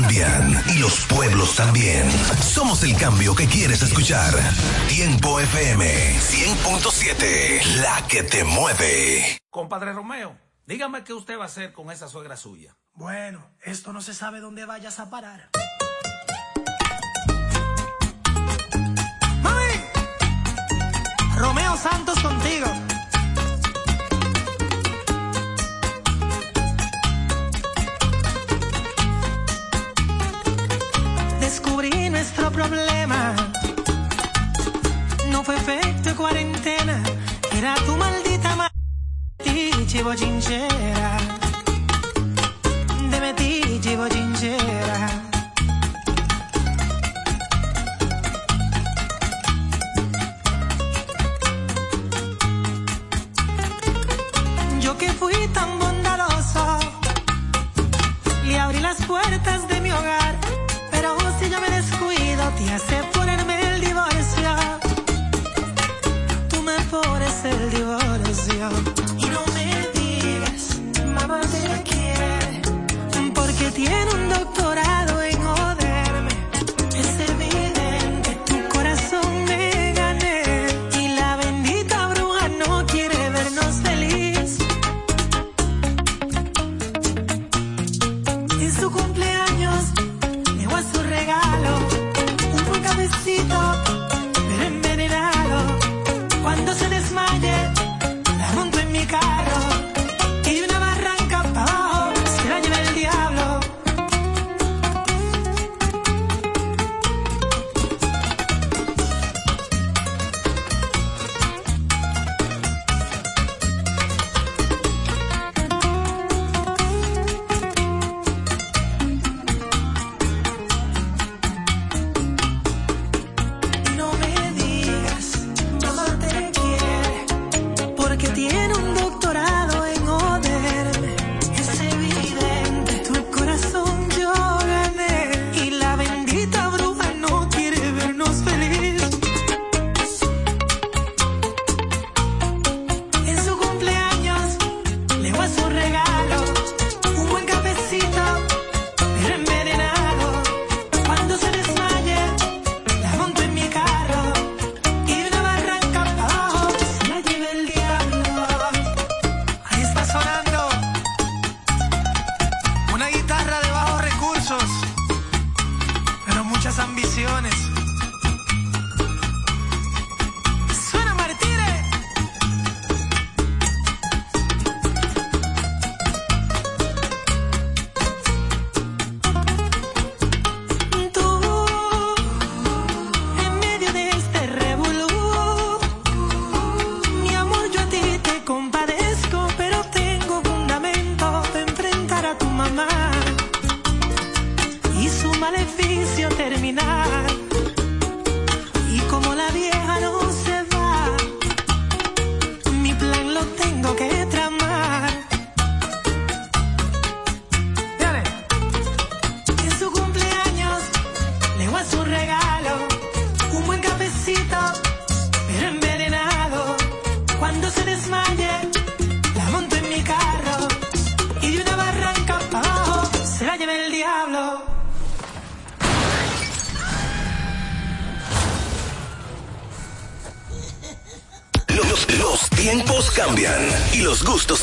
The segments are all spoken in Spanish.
cambian y los pueblos también. Somos el cambio que quieres escuchar. Tiempo FM 100.7, la que te mueve. Compadre Romeo, dígame qué usted va a hacer con esa suegra suya. Bueno, esto no se sabe dónde vayas a parar. 多惊险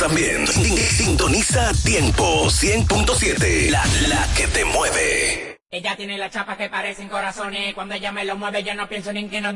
también. Sin- Sintoniza Tiempo 100.7, la, la que te mueve. Ella tiene las chapas que parecen corazones. Cuando ella me lo mueve, yo no pienso ni en que no,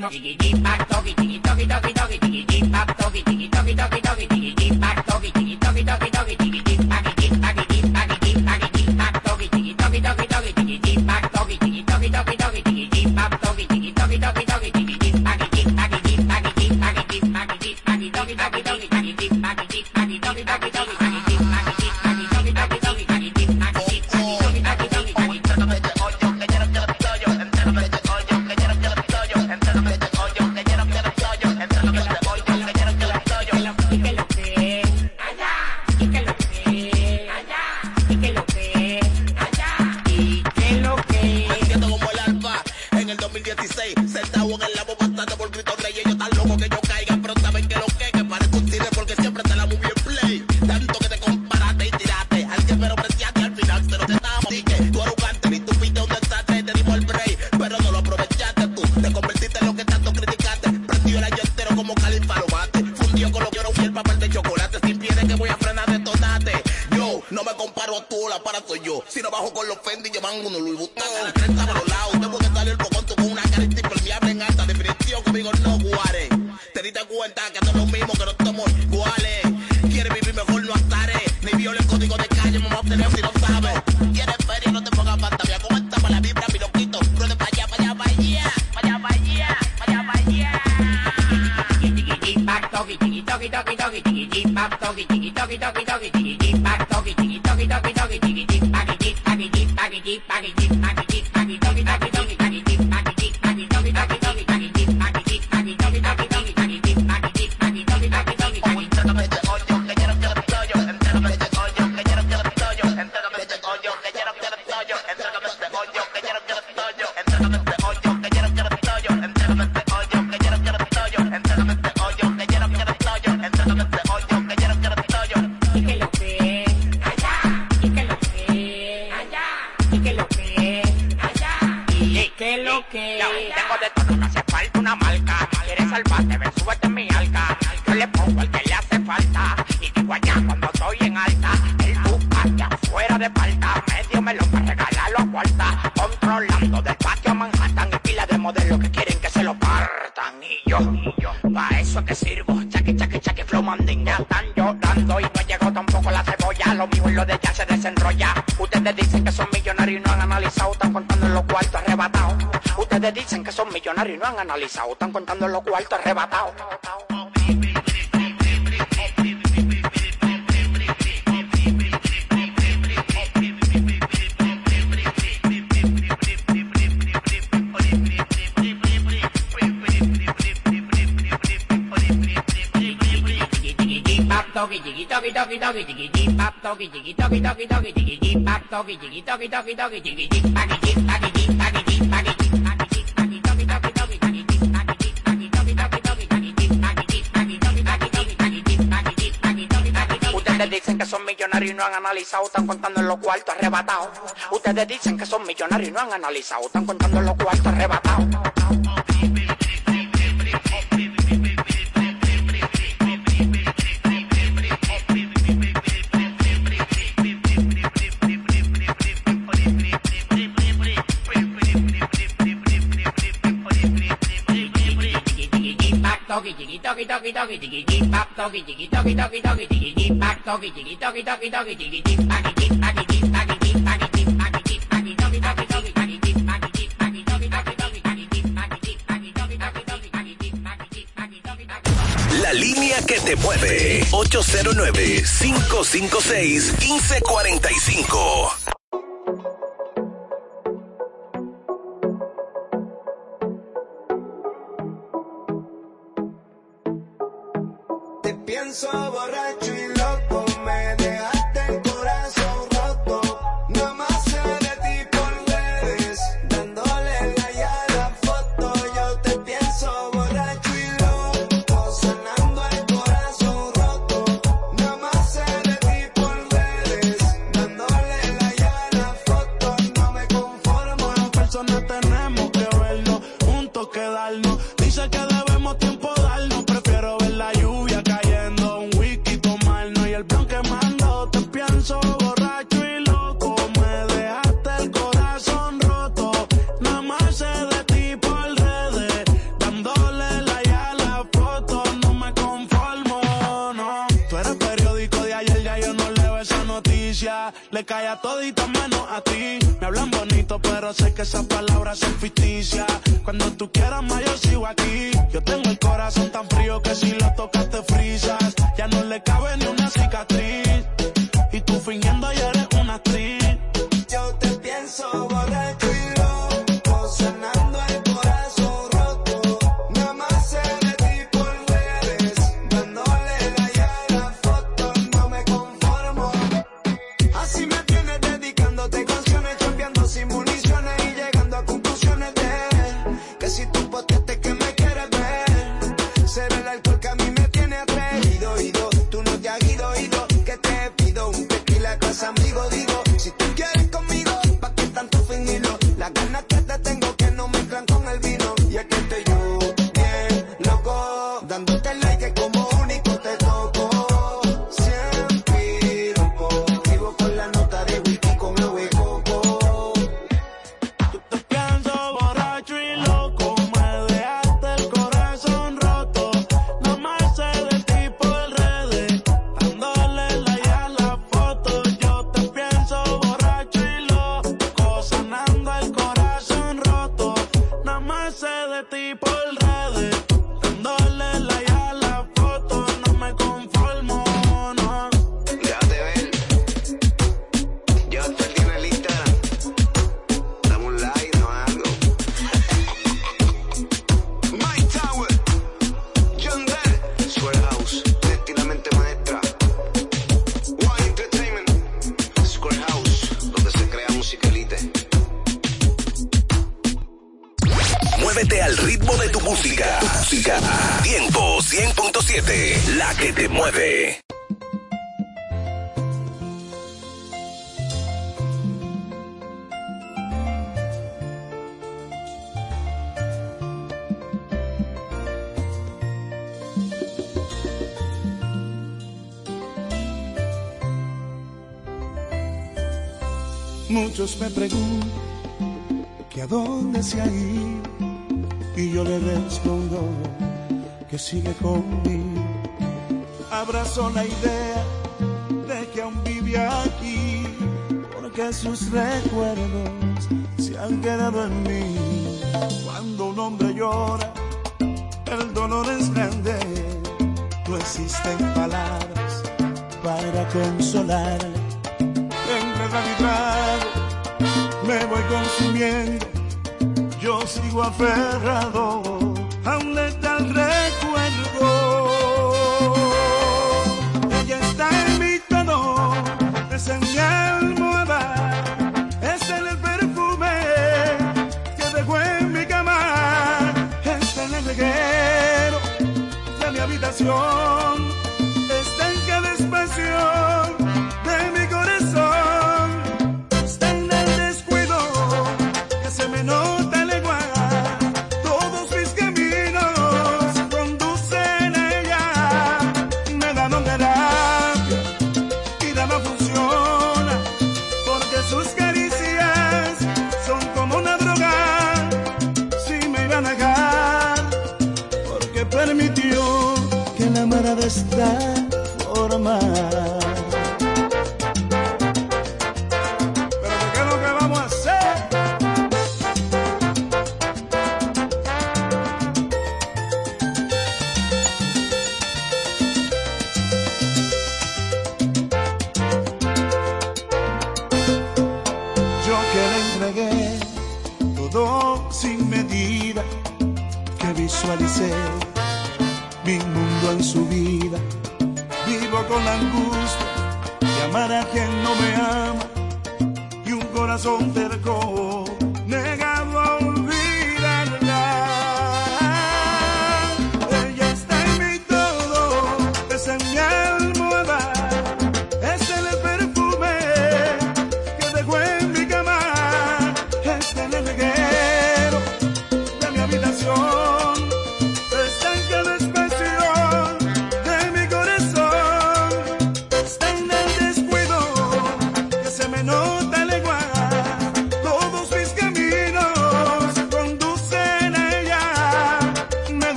salvarte, ven, súbete en mi alca. Yo le pongo el que le hace falta. Y digo allá cuando estoy en alta. Él busca que afuera de falta. Medio me lo para regalar los cuarta. Controlando del patio a Manhattan. Y pila de modelos que quieren que se lo partan. Y yo, y yo, pa' eso es que sirvo. Chaki, chaki, chaki, flow manding. Ya están llorando y no llegó tampoco la cebolla. Lo mío y lo de ya se desenrolla. Ustedes dicen que son millonarios y no han analizado. Están contando los cuartos arrebatados. Ustedes dicen que son millonarios y no han analizado. Están contando los cuartos arrebatados. Toki Ustedes dicen que son millonarios y no han analizado, están contando en los cuartos arrebatados. Ustedes dicen que son millonarios y no han analizado, están contando en los cuartos arrebatados. toqui chiqui toqui toqui toqui chiqui pap toqui chiqui toqui toqui toqui chiqui pap toqui La línea que te mueve 809 556 1545 comenzó a borrar. yo sigo aquí. Yo tengo el corazón tan frío que si lo tocas te frisas. Ya no le cabe ni una cicatriz. Y tú fingiendo ya eres una actriz. Yo te pienso. sigue conmigo. Abrazo la idea de que aún vive aquí, porque sus recuerdos se han quedado en mí. canción.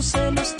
Tus celos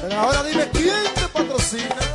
Pero ahora dime quién te patrocina.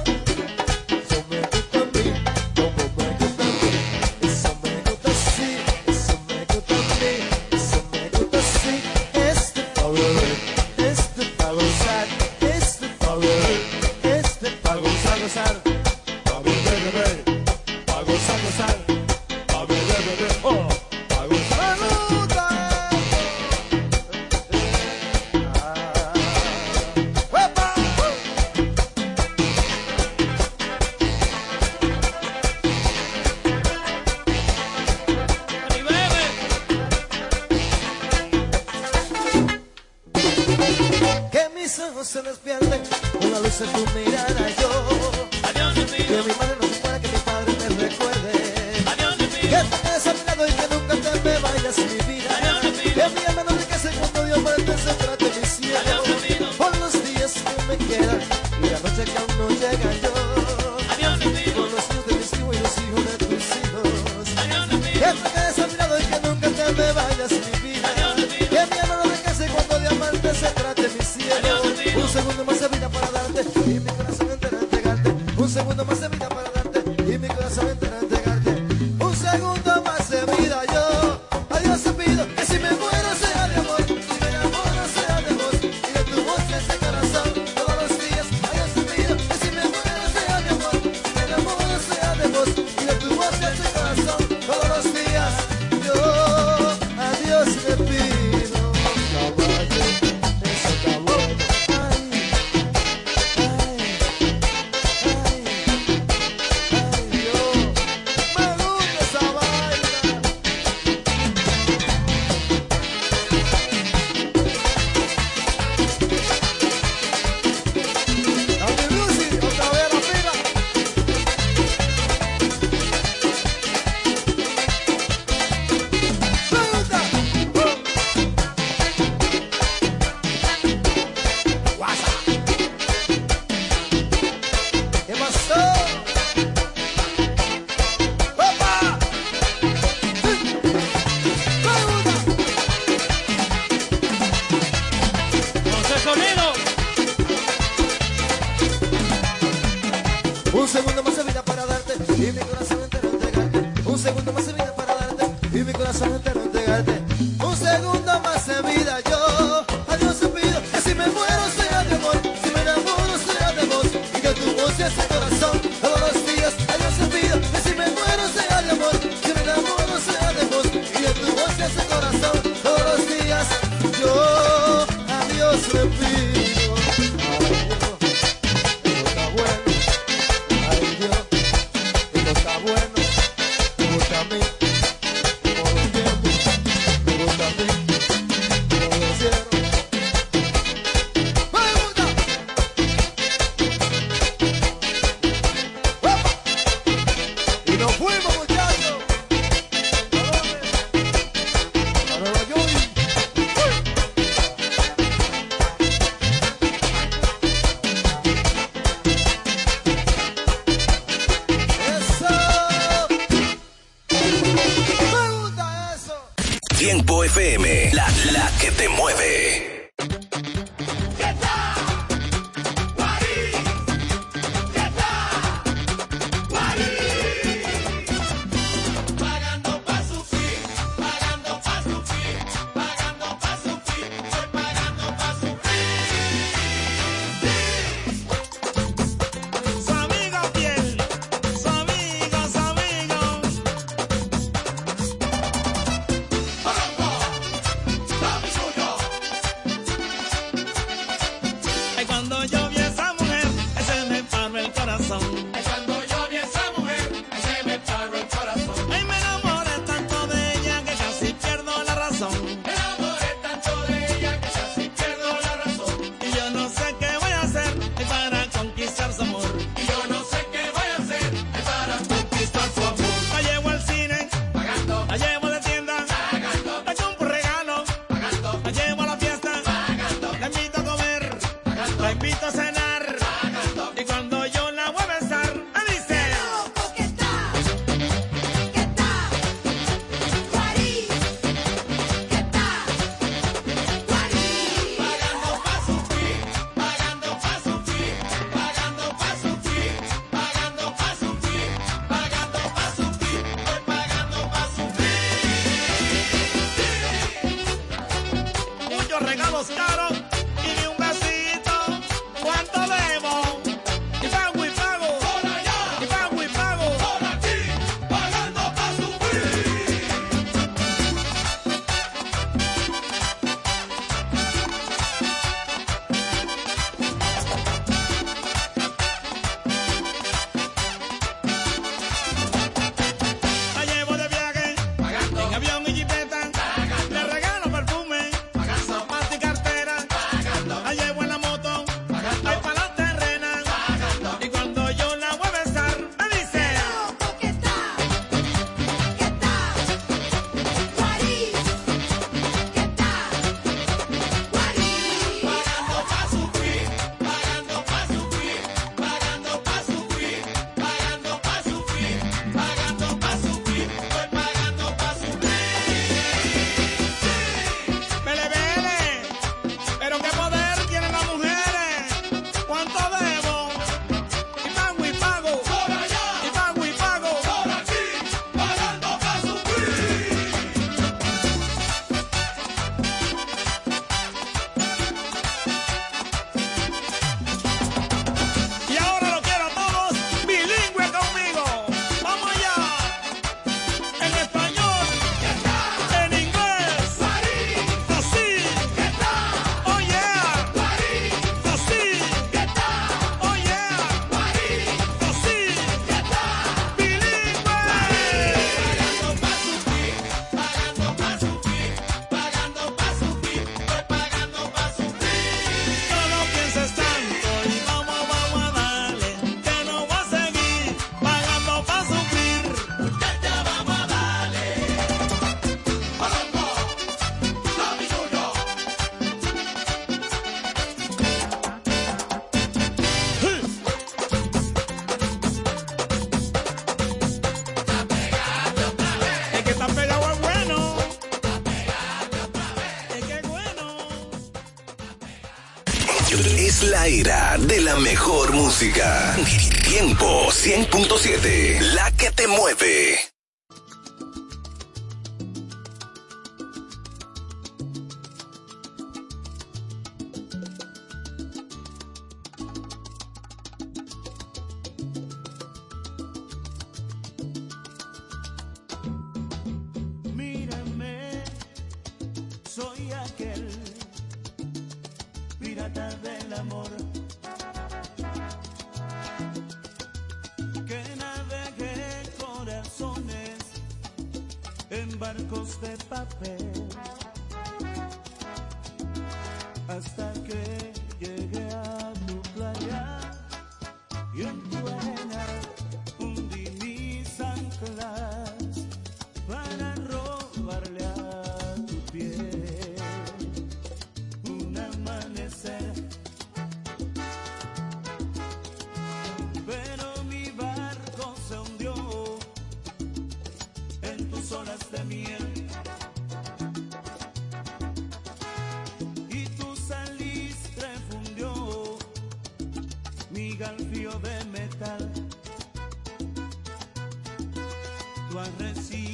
de la mejor música. Tiempo 100.7, la que te mueve. has see.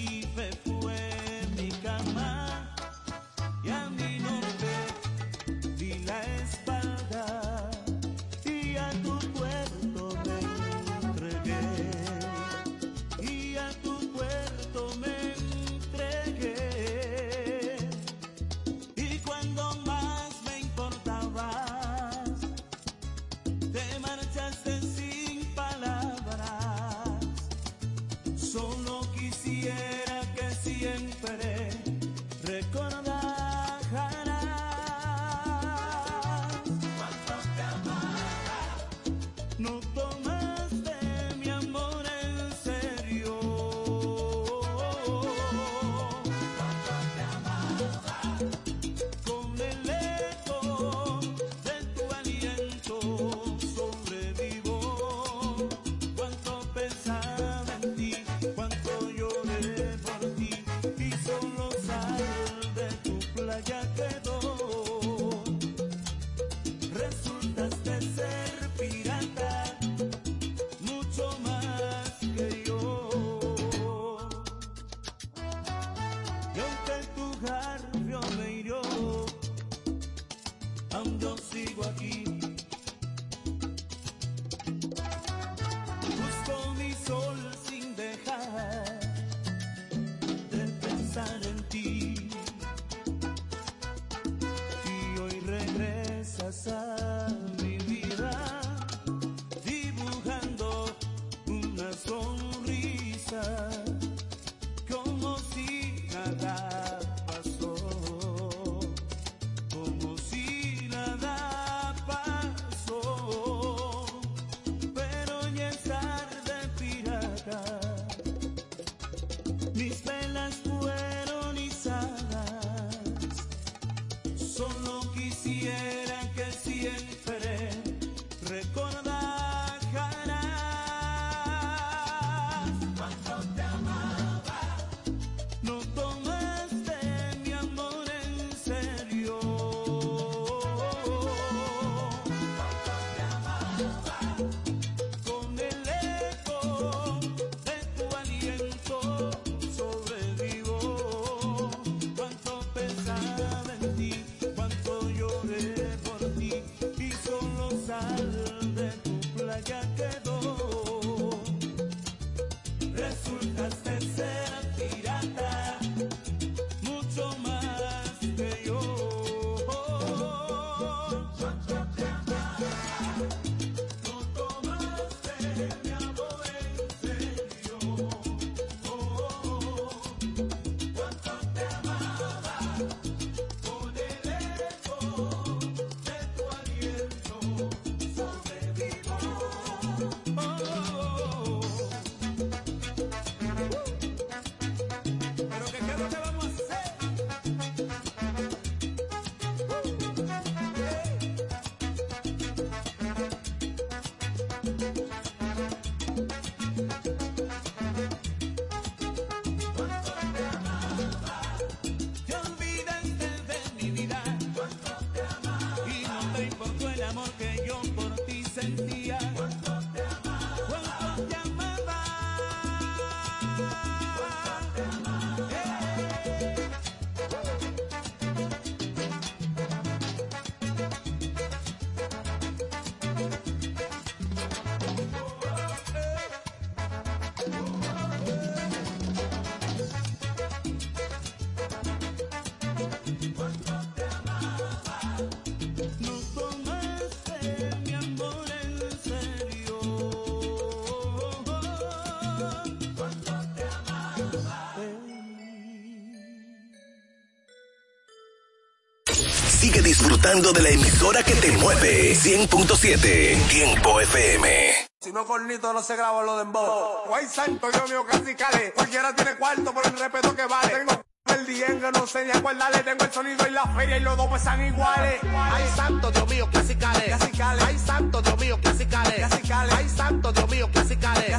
Sigue disfrutando de la emisora que te mueve. 100.7 Tiempo FM. Si no cornito no se graba lo de embo. Guay santo, dios mío, casi cale. Cualquiera tiene cuarto por el respeto que vale. Tengo el diengue, no sé ni a. Tengo el sonido y la feria y los dos pesan iguales. Ay santo, Dios mío, casi cale. Casi cale. Ay santo, Dios mío, casi cale. Casi cale. Ay santo, Dios mío, casi cale.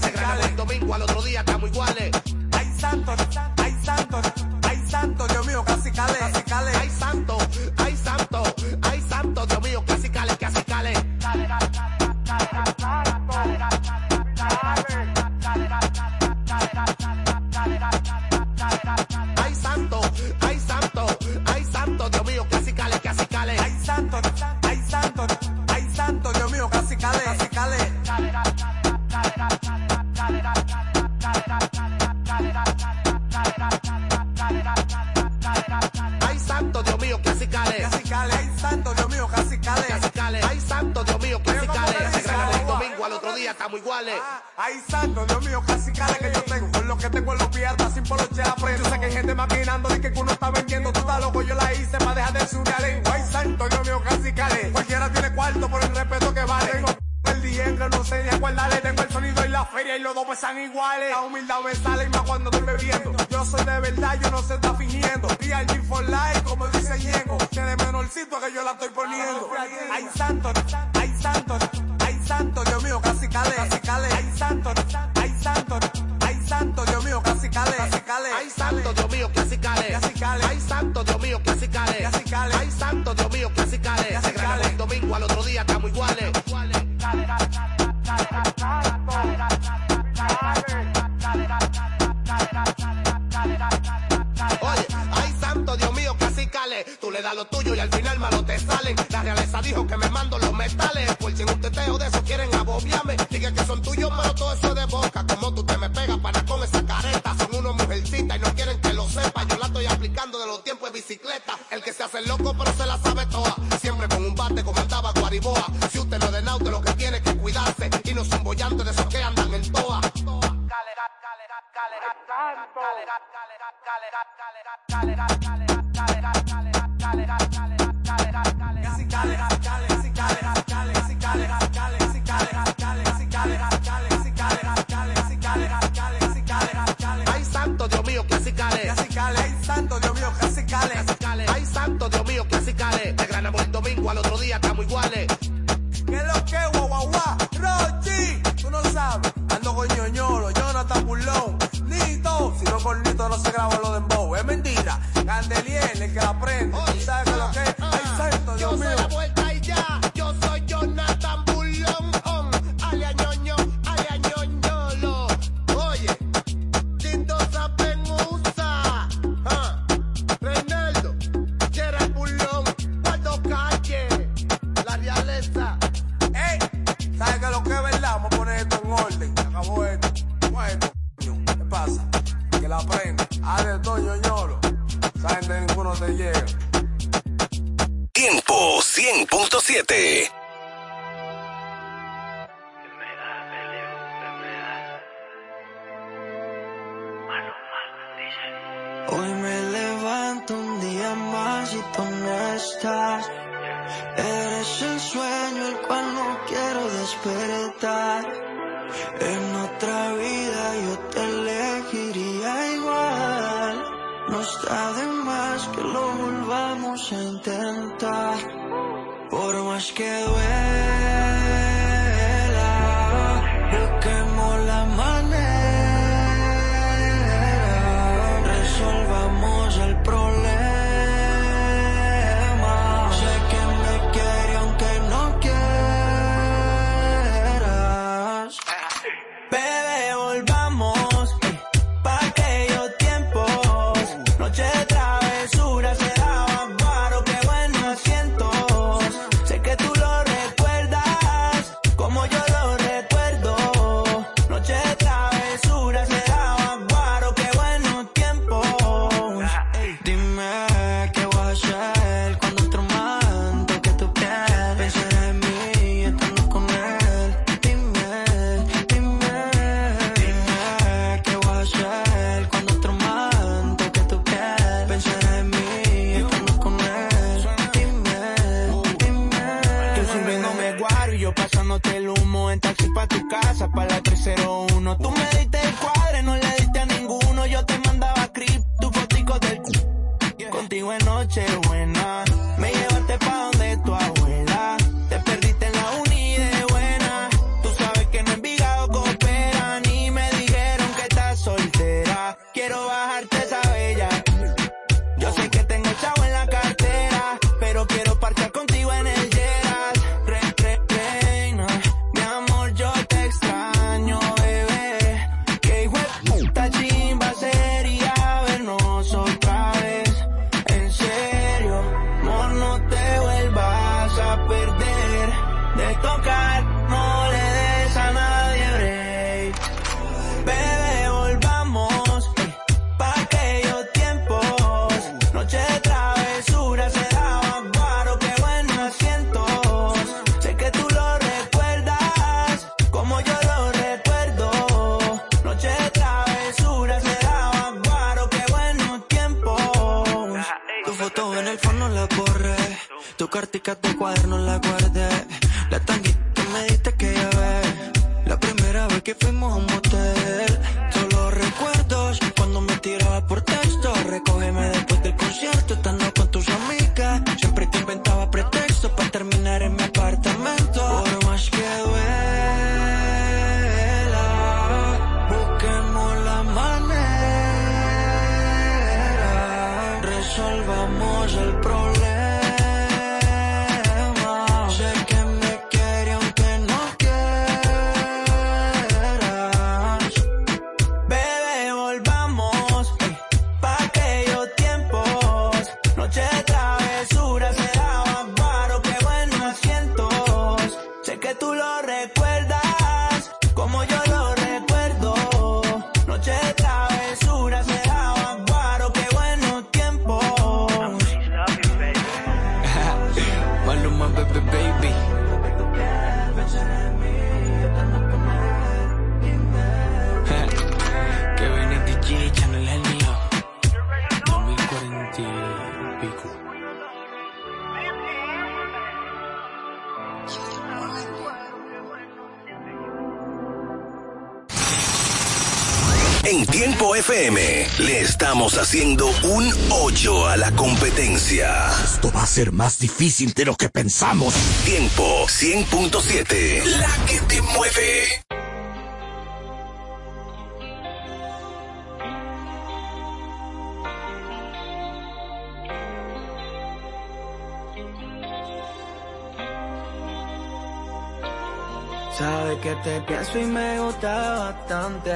Santo, Dios mío, casi cale. Casi En Tiempo FM le estamos haciendo un 8 a la competencia. Esto va a ser más difícil de lo que pensamos. Tiempo 100.7, la que te mueve. Que te pienso y me gusta bastante.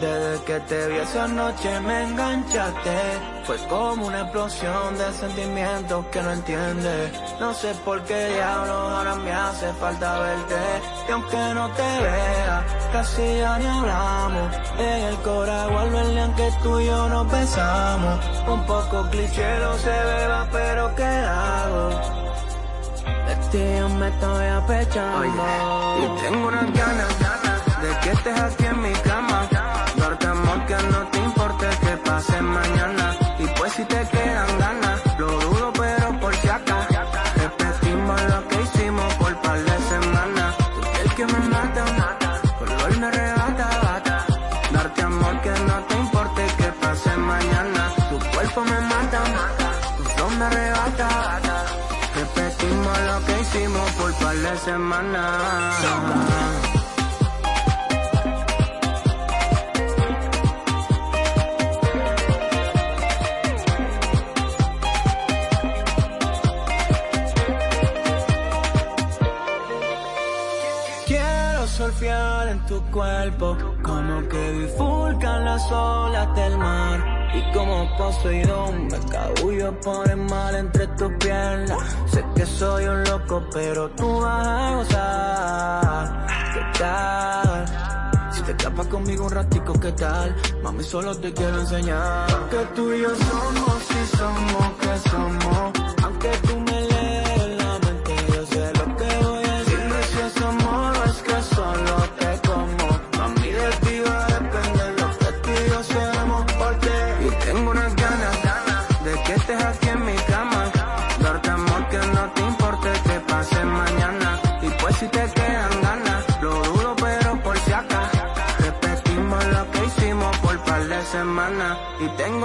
Desde que te vi esa noche me enganchaste. Fue como una explosión de sentimientos que no entiendes. No sé por qué diablos ahora me hace falta verte. Y aunque no te vea, casi ya ni hablamos. En el corazón guardo el día en que tú y yo nos besamos. Un poco cliché no se beba, pero ¿qué hago? Yo me estoy apechando. Y tengo unas ganas De que estés aquí en mi cama. Darte amor que no te importe que pase mañana. Y pues si te quedan ganas par de semanas. Quiero surfear en tu cuerpo, como que bifurcan las olas del mar. Y como Poseidón me cabullo por el mal entre tus piernas. Sé que soy un loco, pero tú vas a gozar. ¿Qué tal? Si te escapas conmigo un ratico, ¿qué tal? Mami, solo te quiero enseñar. Que tú y yo somos, si somos, que somos. Aunque tú me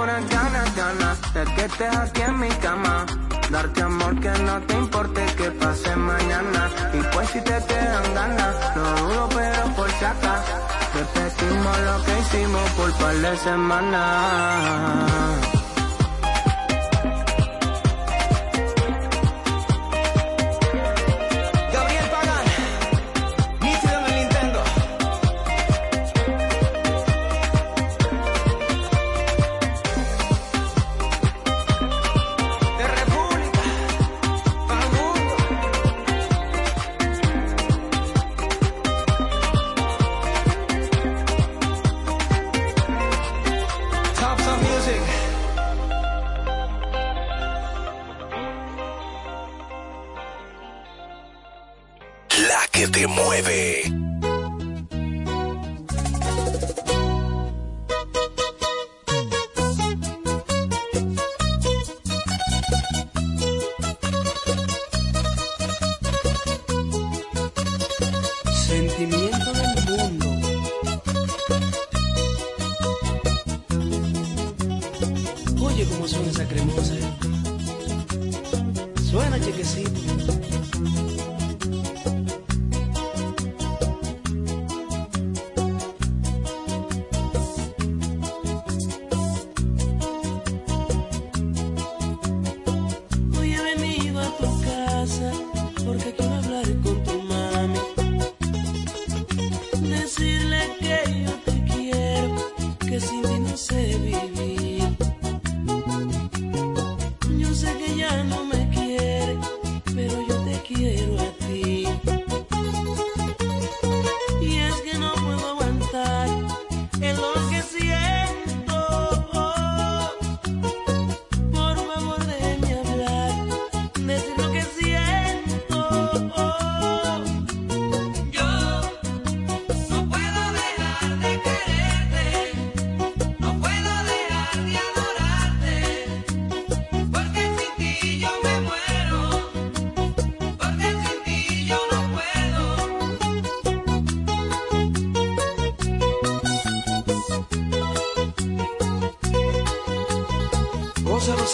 Unas ganas, ganas de que estés aquí en mi cama. Darte amor que no te importe que pase mañana. Y pues si te quedan ganas, lo dudo pero por si. Repetimos lo que hicimos por par de semanas.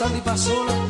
sal y pasola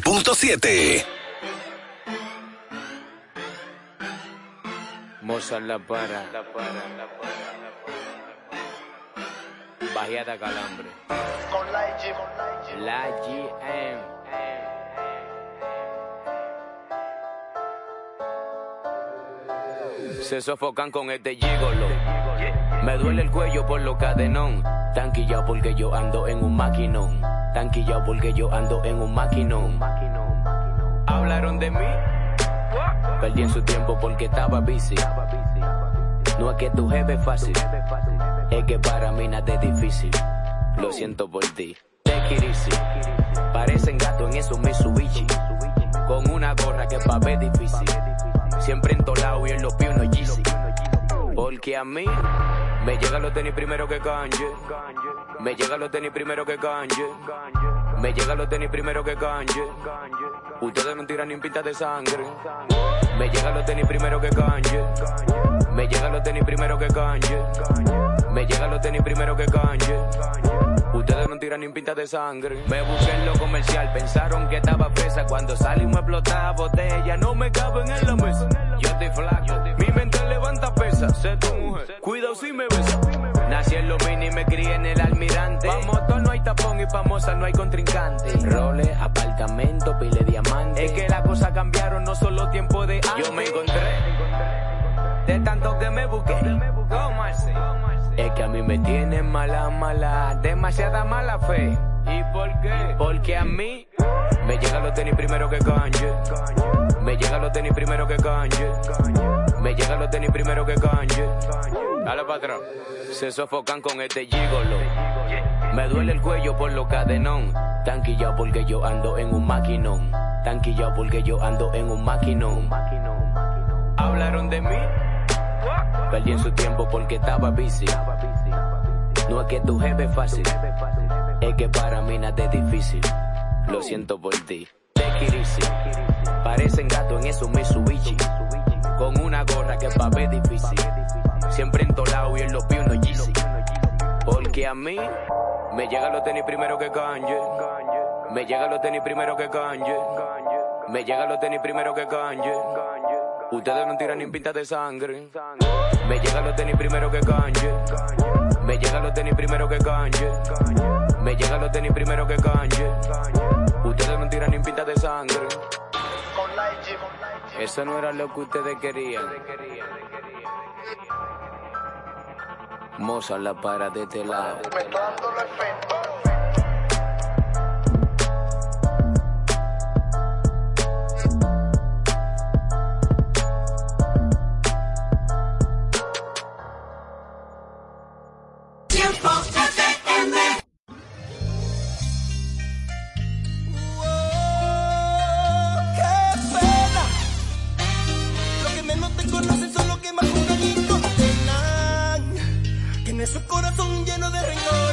100.7. Moza la para. La para, la para. Bajeada calambre. Con la IG, con la IG. La eh. Se sofocan con este gigolo. Me duele el cuello por lo cadenón. Tanquillado porque yo ando en un maquinón tanquillado porque yo ando en un maquinón. Hablaron de mí, perdí en su tiempo porque estaba bici. No es que tu jefe es fácil, es que para mí nada es difícil. Lo siento por ti. Take easy. Parecen gatos en esos Mitsubishi. Con una gorra que pa' ver difícil. Siempre en lado y en los pies no Porque a mí me llegan los tenis primero que canje. Me llegan los tenis primero que canje. Me llegan los tenis primero que canje. Ustedes no tiran ni pinta de sangre. Me llegan los tenis primero que canje. Me llegan los tenis primero que canje. Me llegan los tenis primero que canje. Ustedes no tiran ni pinta de sangre. Me busqué en lo comercial, pensaron que estaba presa. Cuando salimos explotaba botella, no me caben en la mesa. Yo estoy flaco, mi pesa. Sé tu mujer, cuidado si me besa. Nací en lo mini y me crié en el almirante. Pa' motor no hay tapón y pa' moza no hay contrincante. Roles, apartamento, pile diamante. Es que las cosas cambiaron, no solo tiempo de antes. Yo me encontré de tanto que me busqué. Es que a mí me tienen mala, mala, demasiada mala fe. ¿Y por qué? Porque a mí me llegan los tenis primero que canje. Me llegan los tenis primero que canje. Me llegan los tenis primero que canje. Dale patrón. Se sofocan con este gigolo. Me duele el cuello por lo cadenón. Tanquillado porque yo ando en un maquinón. Tanquillado porque yo ando en un maquinón. Hablaron de mí. Perdí su tiempo porque estaba busy. No es que tu jefe es fácil. Es que para mí nada es difícil. Lo siento por ti. Easy. Parecen gato en esos Mitsubishi. Con una gorra que pa' ver difícil. Siempre entolado y en los pies no Yeezy. Porque a mí me llegan los tenis primero que canje. Me llegan los tenis primero que canje. Me llegan los tenis primero que canje. Ustedes no tiran ni pinta de sangre. Me llegan los tenis primero que canje. Me llegan los tenis primero que canje. Me llegan los tenis primero que canje. Ustedes no tiran ni pinta de sangre. Eso no era lo que ustedes querían. Moza la para de este lado. Su corazón lleno de rencor,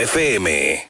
FM.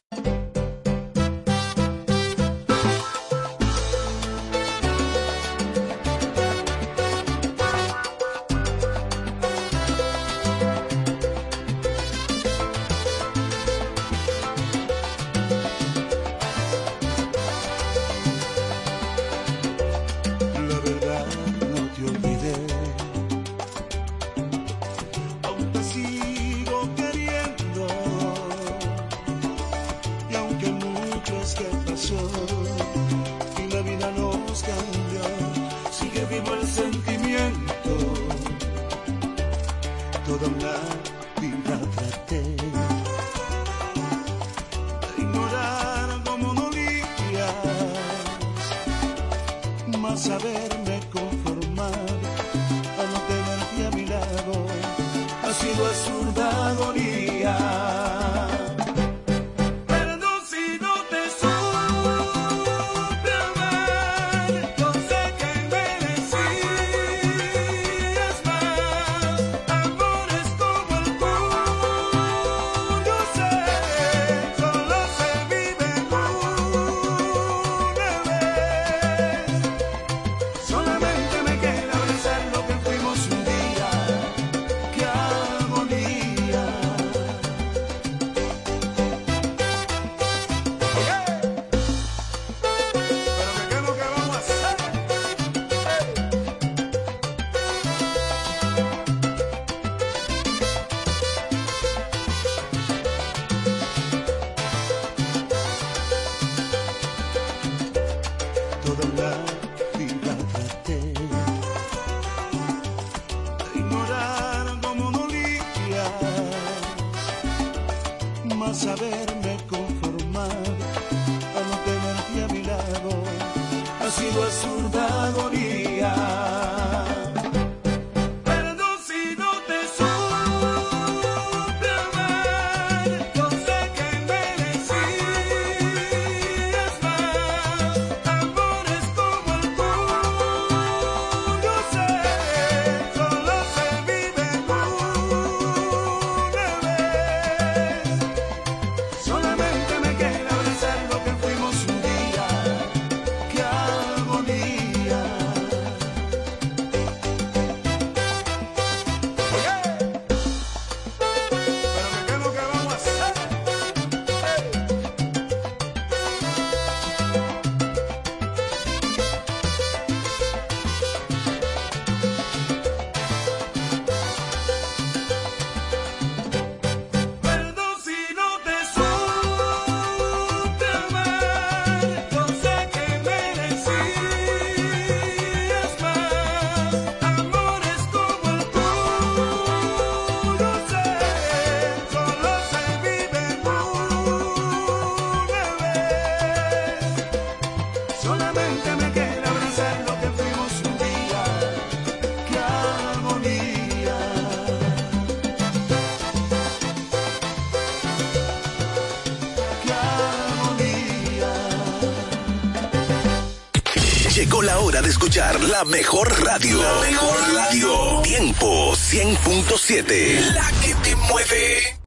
de escuchar la mejor radio. La mejor radio. Tiempo 100.7. La que te mueve.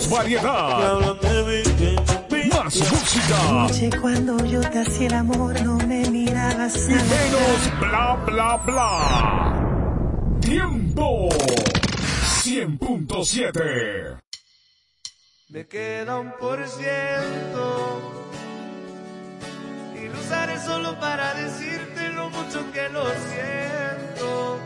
Más variedad. Más música. Noche cuando yo te hacía el amor no me mirabas Y menos bla bla bla. Tiempo 100.7. Me queda un por ciento y lo usaré solo para decirte lo mucho que lo siento.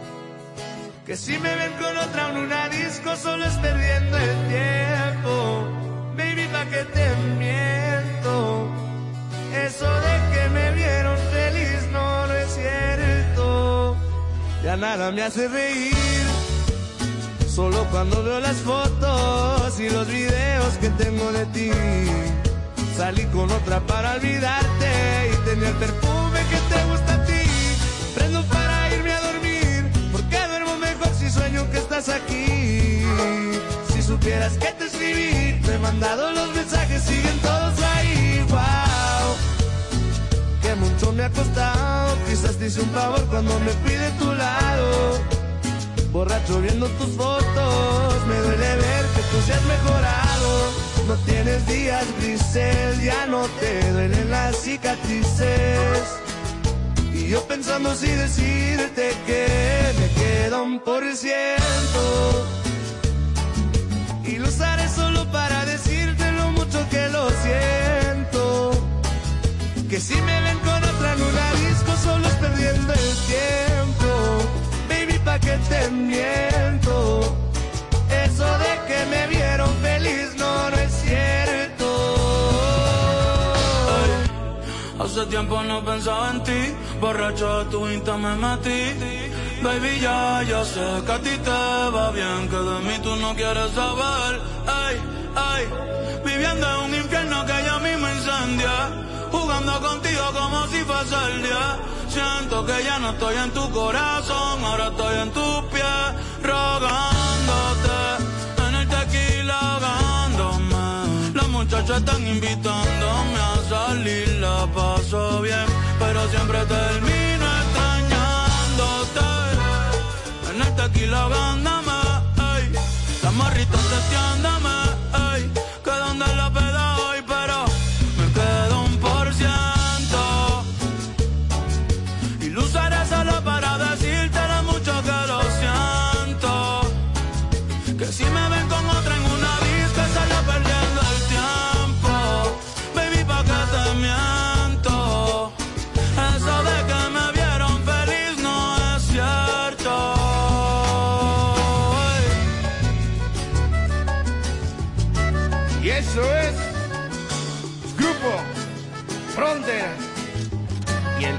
Que si me ven con otra en una disco solo es perdiendo el tiempo. Baby, pa' que te miento. Eso de que me vieron feliz no, no es cierto. Ya nada me hace reír. Solo cuando veo las fotos y los videos que tengo de ti. Salí con otra para olvidarte y tenía el perfume que te gusta a ti. Prendo para irme a dormir, porque duermo mejor si sueño que estás aquí. Supieras que te escribí, te he mandado los mensajes, siguen todos ahí. Wow, que mucho me ha costado. Quizás te hice un favor cuando me fui de tu lado. Borracho viendo tus fotos, me duele ver que tú seas mejorado. No tienes días grises, ya no te duelen las cicatrices. Y yo pensando si decirte que me queda un por ciento. Mucho que lo siento. Que si me ven con otra en una disco solo es perdiendo el tiempo. Baby, pa' que te miento. Eso de que me vieron feliz no, no es cierto. Hace tiempo no pensaba en ti, borracho de tu insta me metí. Baby, ya, ya sé que a ti te va bien, que de mí tú no quieres saber. Ay, ay, viviendo en un infierno que ya mismo incendia. Jugando contigo como si fuese el día. Siento que ya no estoy en tu corazón, ahora estoy en tus pies, rogándote. En el tequila ahogándome. Las muchachas están invitándome a salir, la paso bien, pero siempre termino extrañándote. En el tequila ahogándome, ey. Las morritas testeándome,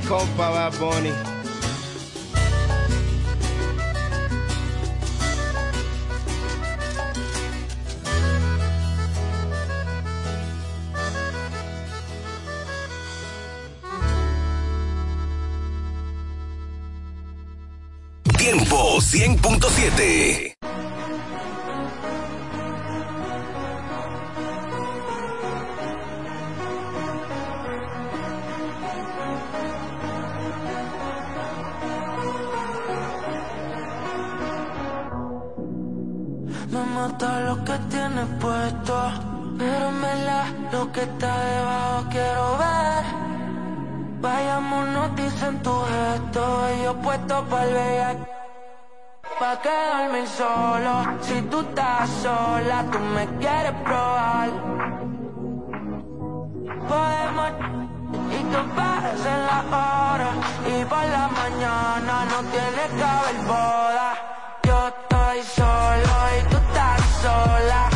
compa va Bunny. Tiempo 100.7. que. Pero en verdad lo que está debajo quiero ver. Vayámonos, dicen tu gesto. Y yo puesto para el Pa' quedarme solo. Si tú estás sola, tú me quieres probar. Podemos y tú pares en la hora. Y por la mañana no tienes que haber boda. Yo estoy solo y tú estás sola.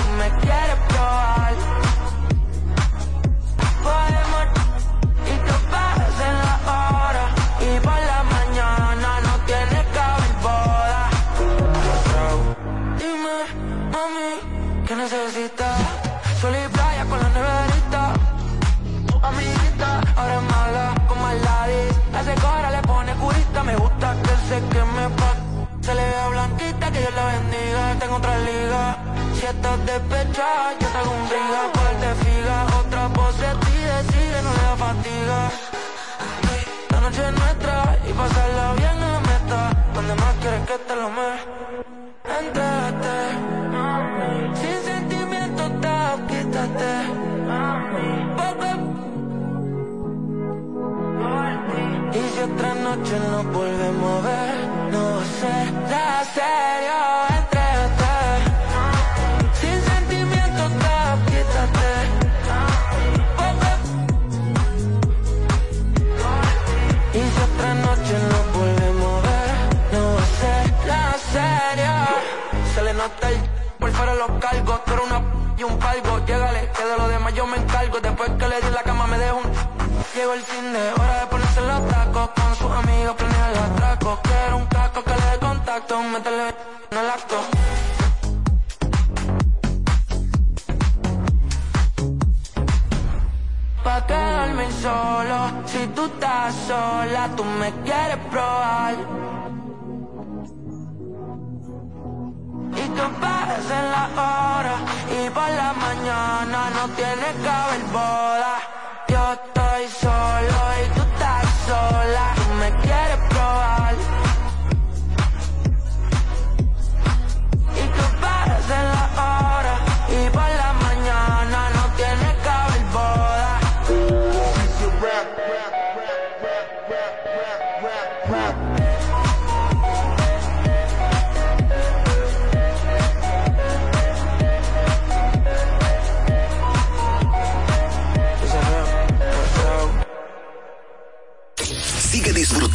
Bendiga. Tengo otra liga. Si estás despechada, yo te un briga. Parte figa, otra pose sigue, sigue, no le da fatiga. La noche es nuestra y pasarla bien en la meta. Donde más quieres que te lo me entrate. Sin sentimiento, te quítate. Poco y si otra noche volvemos un palgo. Llégale, que de lo demás yo me encargo. Después que le di la cama me dejo un. Llegó el fin de hora de ponerse los tacos. Con sus amigos planear el atraco. Quiero un casco que le dé contacto. Métele en el acto. Pa' quedarme solo, si tú estás sola, tú me quieres probar. Tú pares en la hora y por la mañana no tienes que haber boda. Yo estoy solo y tú estás sola,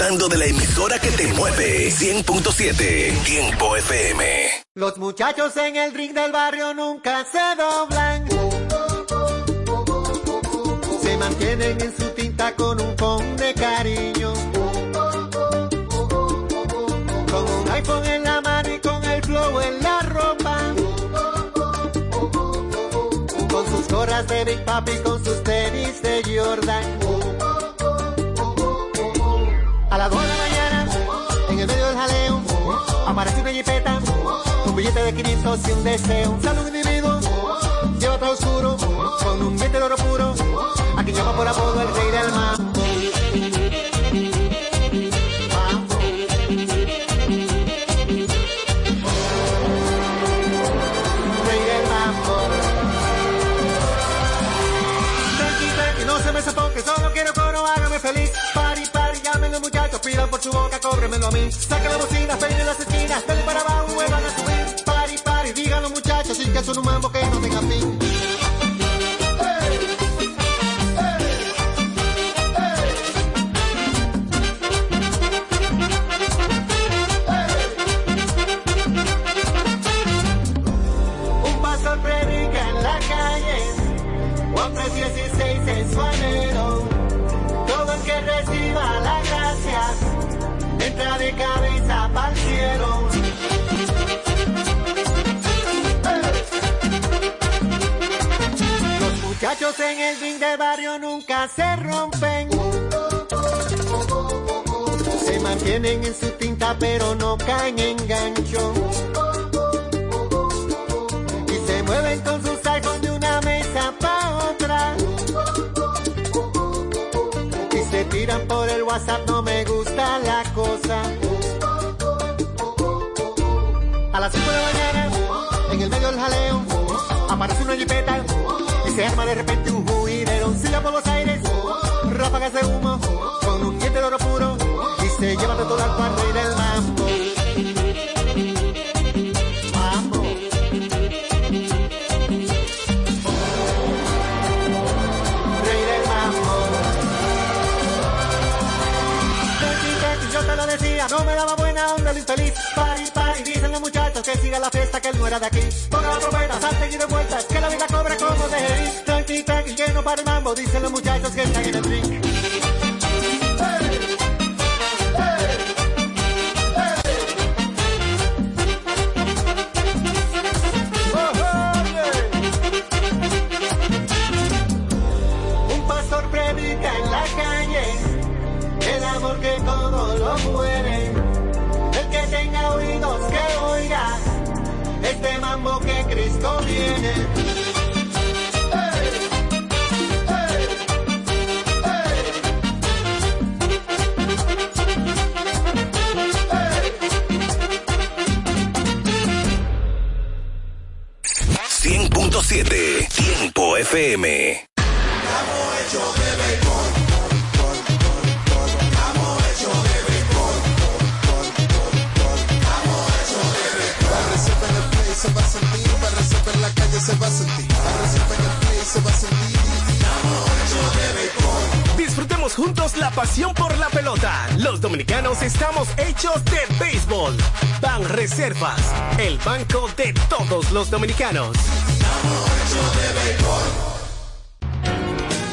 de la emisora que te mueve. 100.7 Tiempo FM. Los muchachos en el ring del barrio nunca se doblan. Se mantienen en su tinta con un con de cariño. Con un iPhone en la mano y con el flow en la ropa. Con sus gorras de Big Papi, con sus tenis de Jordan. Un billete de 500 y un deseo. Un individuo, lleva todo oscuro, con un diente de oro puro, a quien llama por apodo el rey del mambo. Su boca, cóbremelo a mí. Saquen la bocina, peinen las esquinas, denle para abajo, vuelvan a subir. Pari, pari, digan los muchachos, y que son un mambo que no tenga fin. Pero no caen en gancho. Y se mueven con sus iPhones de una mesa pa' otra. Y se tiran por el WhatsApp, no me gusta la cosa. A las 5 de la mañana, en el medio del jaleo. Aparece una jipeta y se arma de repente un juidero. Silla por los aires, ráfagas de humo, con un diente de oro puro y se lleva de todo al par fiesta, que él no era de aquí. Ponga la trompeta, salten y de vueltas, que la vida cobra como de. Tranqui, tranqui, que no para el mambo, dicen los muchachos que están en el drink. Que los dominicanos.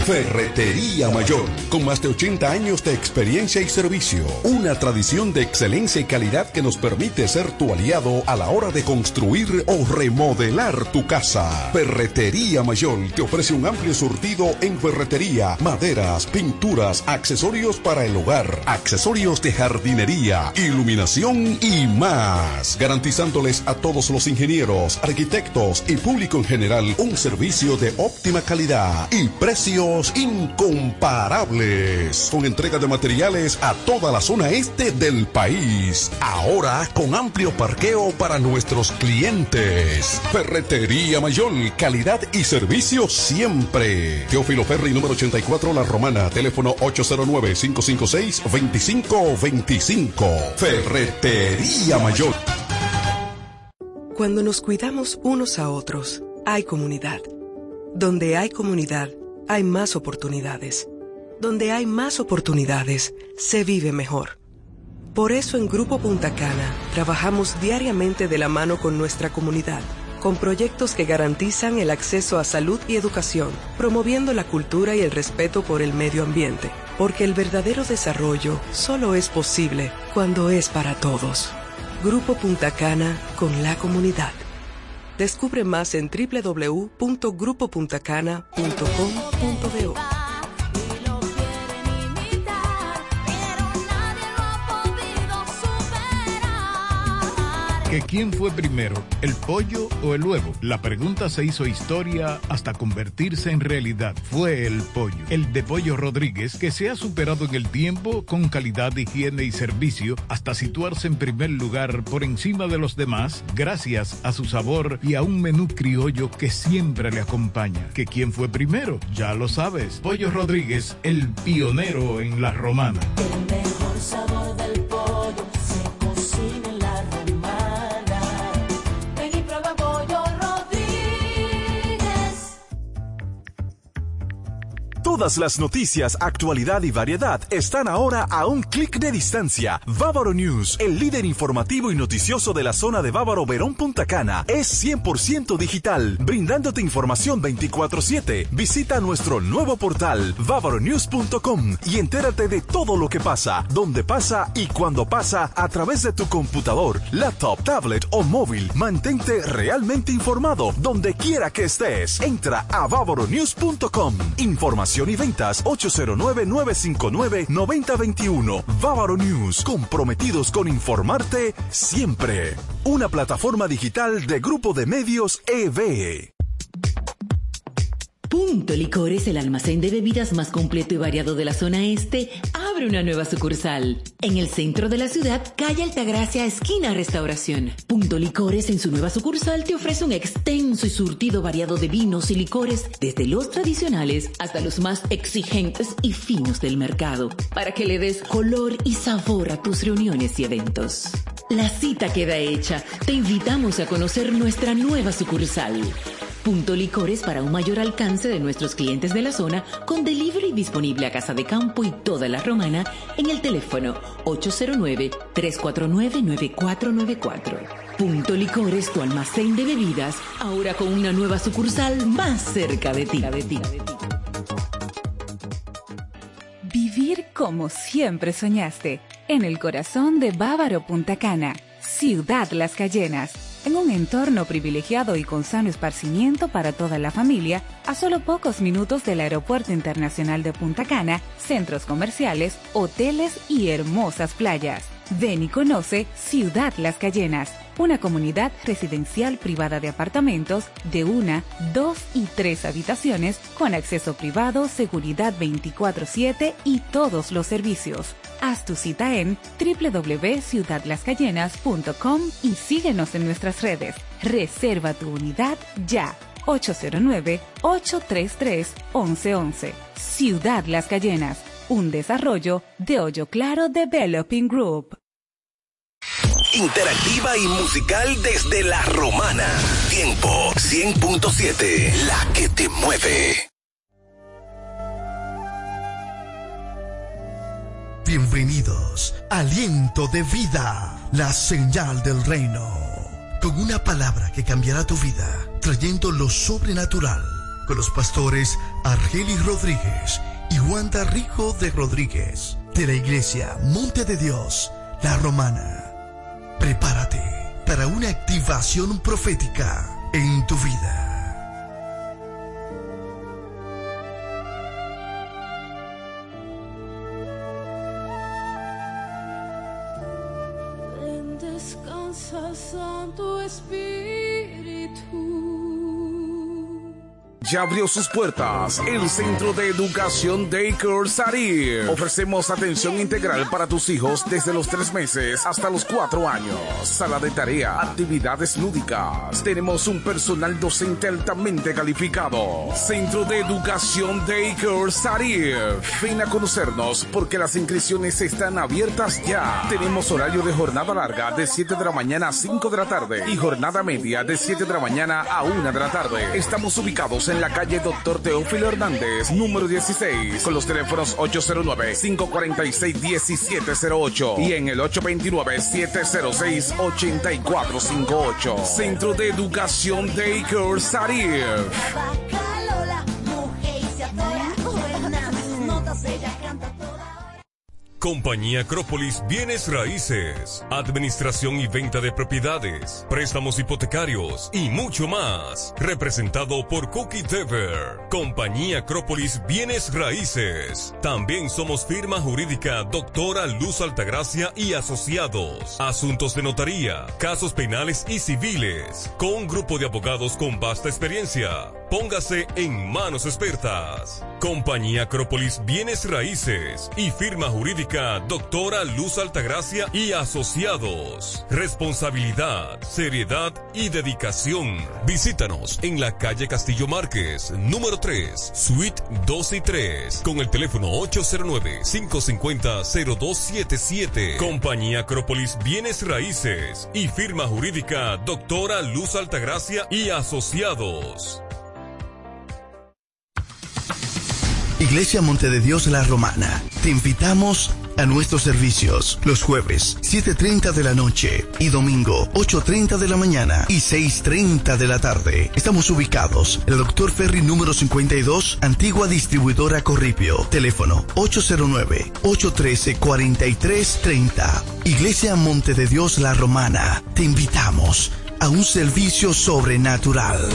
Ferretería Mayor, con más de 80 años de experiencia y servicio. Una tradición de excelencia y calidad que nos permite ser tu aliado a la hora de construir o remodelar tu casa. Ferretería Mayor te ofrece un amplio surtido en ferretería, maderas, pinturas, accesorios para el hogar, accesorios de jardinería, iluminación y más. Garantizándoles a todos los ingenieros, arquitectos y público en general un servicio de óptima calidad y incomparables. Con entrega de materiales a toda la zona este del país. Ahora con amplio parqueo para nuestros clientes. Ferretería Mayor, calidad y servicio siempre. Teófilo Ferri número 84 La Romana, teléfono 809-556-2525. Ferretería Mayor. Cuando nos cuidamos unos a otros, hay comunidad. Donde hay comunidad, hay más oportunidades. Donde hay más oportunidades, se vive mejor. Por eso en Grupo Punta Cana trabajamos diariamente de la mano con nuestra comunidad, con proyectos que garantizan el acceso a salud y educación, promoviendo la cultura y el respeto por el medio ambiente, porque el verdadero desarrollo solo es posible cuando es para todos. Grupo Punta Cana con la comunidad. Descubre más en www.grupopuntacana.com.do. ¿Que quién fue primero, el pollo o el huevo? La pregunta se hizo historia hasta convertirse en realidad. Fue el pollo. El de Pollo Rodríguez, que se ha superado en el tiempo con calidad, higiene y servicio hasta situarse en primer lugar por encima de los demás, gracias a su sabor y a un menú criollo que siempre le acompaña. ¿Que quién fue primero? Ya lo sabes. Pollo Rodríguez, el pionero en la romana. El mejor sabor del pollo Todas las noticias, actualidad y variedad están ahora a un clic de distancia. Bávaro News, el líder informativo y noticioso de la zona de Bávaro Verón Punta Cana, es 100% digital, brindándote información 24/7. Visita nuestro nuevo portal bavaronews.com y entérate de todo lo que pasa, dónde pasa y cuándo pasa a través de tu computador, laptop, tablet o móvil. Mantente realmente informado donde quiera que estés. Entra a bavaronews.com. Información y ventas 809-959-9021. Bávaro News, comprometidos con informarte siempre. Una plataforma digital de Grupo de Medios EB. Punto Licores, el almacén de bebidas más completo y variado de la zona este, abre una nueva sucursal. En el centro de la ciudad, calle Altagracia, esquina Restauración. Punto Licores en su nueva sucursal te ofrece un extenso y surtido variado de vinos y licores, desde los tradicionales hasta los más exigentes y finos del mercado, para que le des color y sabor a tus reuniones y eventos. La cita queda hecha. Te invitamos a conocer nuestra nueva sucursal. Punto Licores para un mayor alcance de nuestros clientes de la zona con delivery disponible a Casa de Campo y toda la Romana en el teléfono 809-349-9494. Punto Licores, tu almacén de bebidas, ahora con una nueva sucursal más cerca de ti. Vivir como siempre soñaste, en el corazón de Bávaro Punta Cana, Ciudad Las Cayenas, en un entorno privilegiado y con sano esparcimiento para toda la familia, a solo pocos minutos del Aeropuerto Internacional de Punta Cana, centros comerciales, hoteles y hermosas playas. Ven y conoce Ciudad Las Cayenas, una comunidad residencial privada de apartamentos de una, dos y tres habitaciones con acceso privado, seguridad 24/7 y todos los servicios. Haz tu cita en www.ciudadlascayenas.com y síguenos en nuestras redes. Reserva tu unidad ya. 809-833-1111. Ciudad Las Cayenas, un desarrollo de Hoyo Claro Developing Group. Interactiva y musical desde la romana. Tiempo 100.7, la que te mueve. Bienvenidos, aliento de vida, la señal del reino. Con una palabra que cambiará tu vida, trayendo lo sobrenatural. Con los pastores Argelis Rodríguez y Wanda Rico de Rodríguez, de la iglesia Monte de Dios, la romana. Prepárate para una activación profética en tu vida. Descansa, Santo Espíritu. Ya abrió sus puertas el Centro de Educación Daycare Sarir. Ofrecemos atención integral para tus hijos desde los tres meses hasta los cuatro años. Sala de tarea, actividades lúdicas. Tenemos un personal docente altamente calificado. Centro de Educación Daycare Sarir. Ven a conocernos porque las inscripciones están abiertas ya. Tenemos horario de jornada larga de 7 de la mañana a 5 de la tarde y jornada media de 7 de la mañana a 1 de la tarde. Estamos ubicados en la calle Doctor Teófilo Hernández, número 16, con los teléfonos 809-546-1708 y en el 829-706-8458. Centro de Educación Daycare Sarif. Compañía Acrópolis Bienes Raíces, Administración y Venta de Propiedades, Préstamos Hipotecarios y mucho más. Representado por Cookie Dever. Compañía Acrópolis Bienes Raíces. También somos firma jurídica Doctora Luz Altagracia y Asociados. Asuntos de notaría, casos penales y civiles. Con un grupo de abogados con vasta experiencia. Póngase en manos expertas. Compañía Acrópolis Bienes Raíces y firma jurídica Doctora Luz Altagracia y Asociados. Responsabilidad, seriedad y dedicación. Visítanos en la calle Castillo Márquez, número 3, suite 2 y 3, con el teléfono 809-550-0277. Compañía Acrópolis Bienes Raíces y firma jurídica Doctora Luz Altagracia y Asociados. Iglesia Monte de Dios La Romana, te invitamos a nuestros servicios los jueves 7.30 de la noche y domingo 8.30 de la mañana y 6.30 de la tarde. Estamos ubicados en el Dr. Ferry número 52, antigua distribuidora Corripio. Teléfono 809-813-4330. Iglesia Monte de Dios La Romana, te invitamos a un servicio sobrenatural.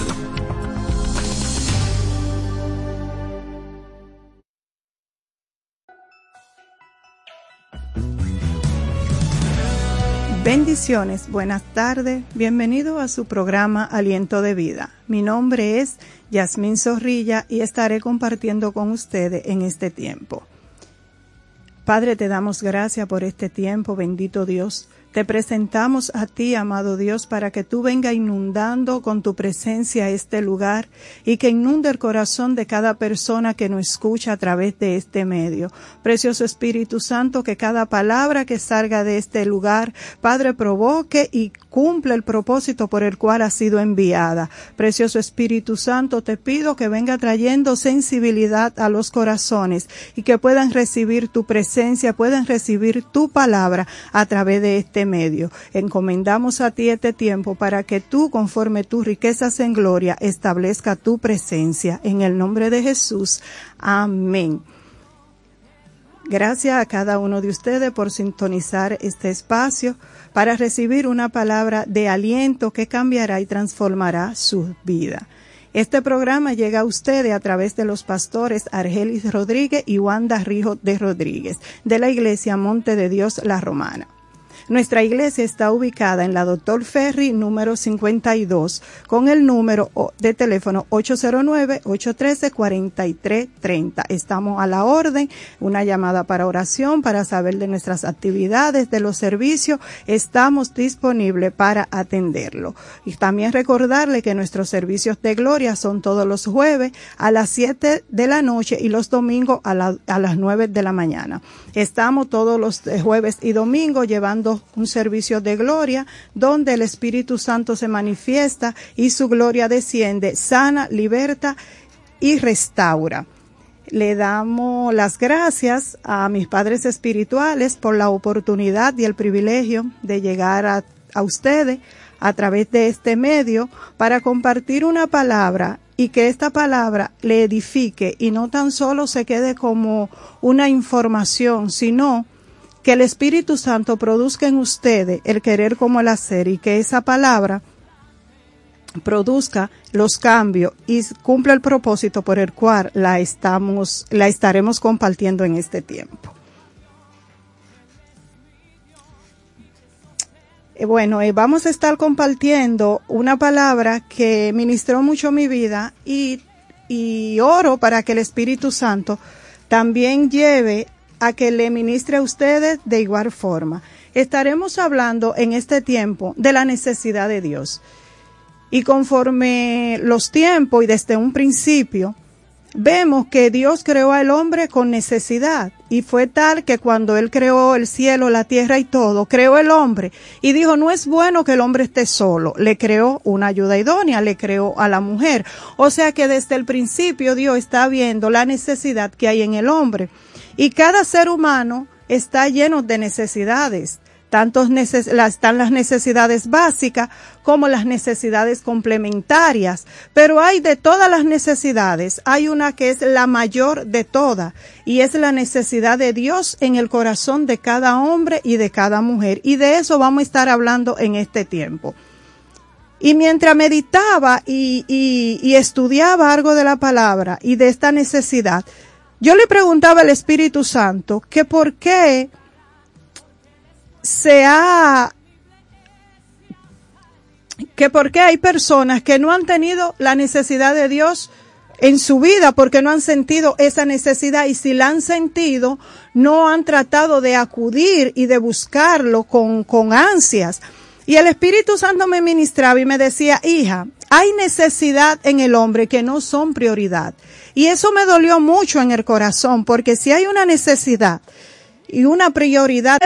Bendiciones, buenas tardes, bienvenido a su programa Aliento de Vida. Mi nombre es Yasmín Zorrilla y estaré compartiendo con ustedes en este tiempo. Padre, te damos gracias por este tiempo, bendito Dios. Te presentamos a ti, amado Dios, para que tú venga inundando con tu presencia este lugar y que inunde el corazón de cada persona que nos escucha a través de este medio. Precioso Espíritu Santo, que cada palabra que salga de este lugar, Padre, provoque y cumple el propósito por el cual ha sido enviada. Precioso Espíritu Santo, te pido que venga trayendo sensibilidad a los corazones y que puedan recibir tu presencia, puedan recibir tu palabra a través de este medio. Encomendamos a ti este tiempo para que tú, conforme tus riquezas en gloria, establezca tu presencia. En el nombre de Jesús. Amén. Gracias a cada uno de ustedes por sintonizar este espacio para recibir una palabra de aliento que cambiará y transformará su vida. Este programa llega a ustedes a través de los pastores Argelis Rodríguez y Wanda Rijo de Rodríguez, de la Iglesia Monte de Dios La Romana. Nuestra iglesia está ubicada en la Doctor Ferry número 52 con el número de teléfono 809-813-4330. Estamos a la orden, una llamada para oración, para saber de nuestras actividades, de los servicios. Estamos disponibles para atenderlo. Y también recordarle que nuestros servicios de gloria son todos los jueves a las 7 de la noche y los domingos a, a las 9 de la mañana. Estamos todos los jueves y domingos llevando un servicio de gloria donde el Espíritu Santo se manifiesta y su gloria desciende, sana, liberta y restaura. Le damos las gracias a mis padres espirituales por la oportunidad y el privilegio de llegar a, a ustedes a través de este medio para compartir una palabra y que esta palabra le edifique y no tan solo se quede como una información, sino que el Espíritu Santo produzca en ustedes el querer como el hacer y que esa palabra produzca los cambios y cumpla el propósito por el cual la estamos, la estaremos compartiendo en este tiempo. Eh, Bueno, eh, vamos a estar compartiendo una palabra que ministró mucho mi vida y, y oro para que el Espíritu Santo también lleve a que le ministre a ustedes de igual forma. Estaremos hablando en este tiempo de la necesidad de Dios. Y conforme los tiempos y desde un principio, vemos que Dios creó al hombre con necesidad. Y fue tal que cuando Él creó el cielo, la tierra y todo, creó el hombre. Y dijo, no es bueno que el hombre esté solo. Le creó una ayuda idónea, le creó a la mujer. O sea que desde el principio Dios está viendo la necesidad que hay en el hombre. Y cada ser humano está lleno de necesidades. Tanto neces están las necesidades básicas como las necesidades complementarias. Pero hay de todas las necesidades, hay una que es la mayor de todas y es la necesidad de Dios en el corazón de cada hombre y de cada mujer. Y de eso vamos a estar hablando en este tiempo. Y mientras meditaba y, y- y estudiaba algo de la palabra y de esta necesidad, yo le preguntaba al Espíritu Santo que por qué se ha que por qué hay personas que no han tenido la necesidad de Dios en su vida porque no han sentido esa necesidad y si la han sentido no han tratado de acudir y de buscarlo con, con ansias. Y el Espíritu Santo me ministraba y me decía, hija, hay necesidad en el hombre que no son prioridad. Y eso me dolió mucho en el corazón porque si hay una necesidad y una prioridad debe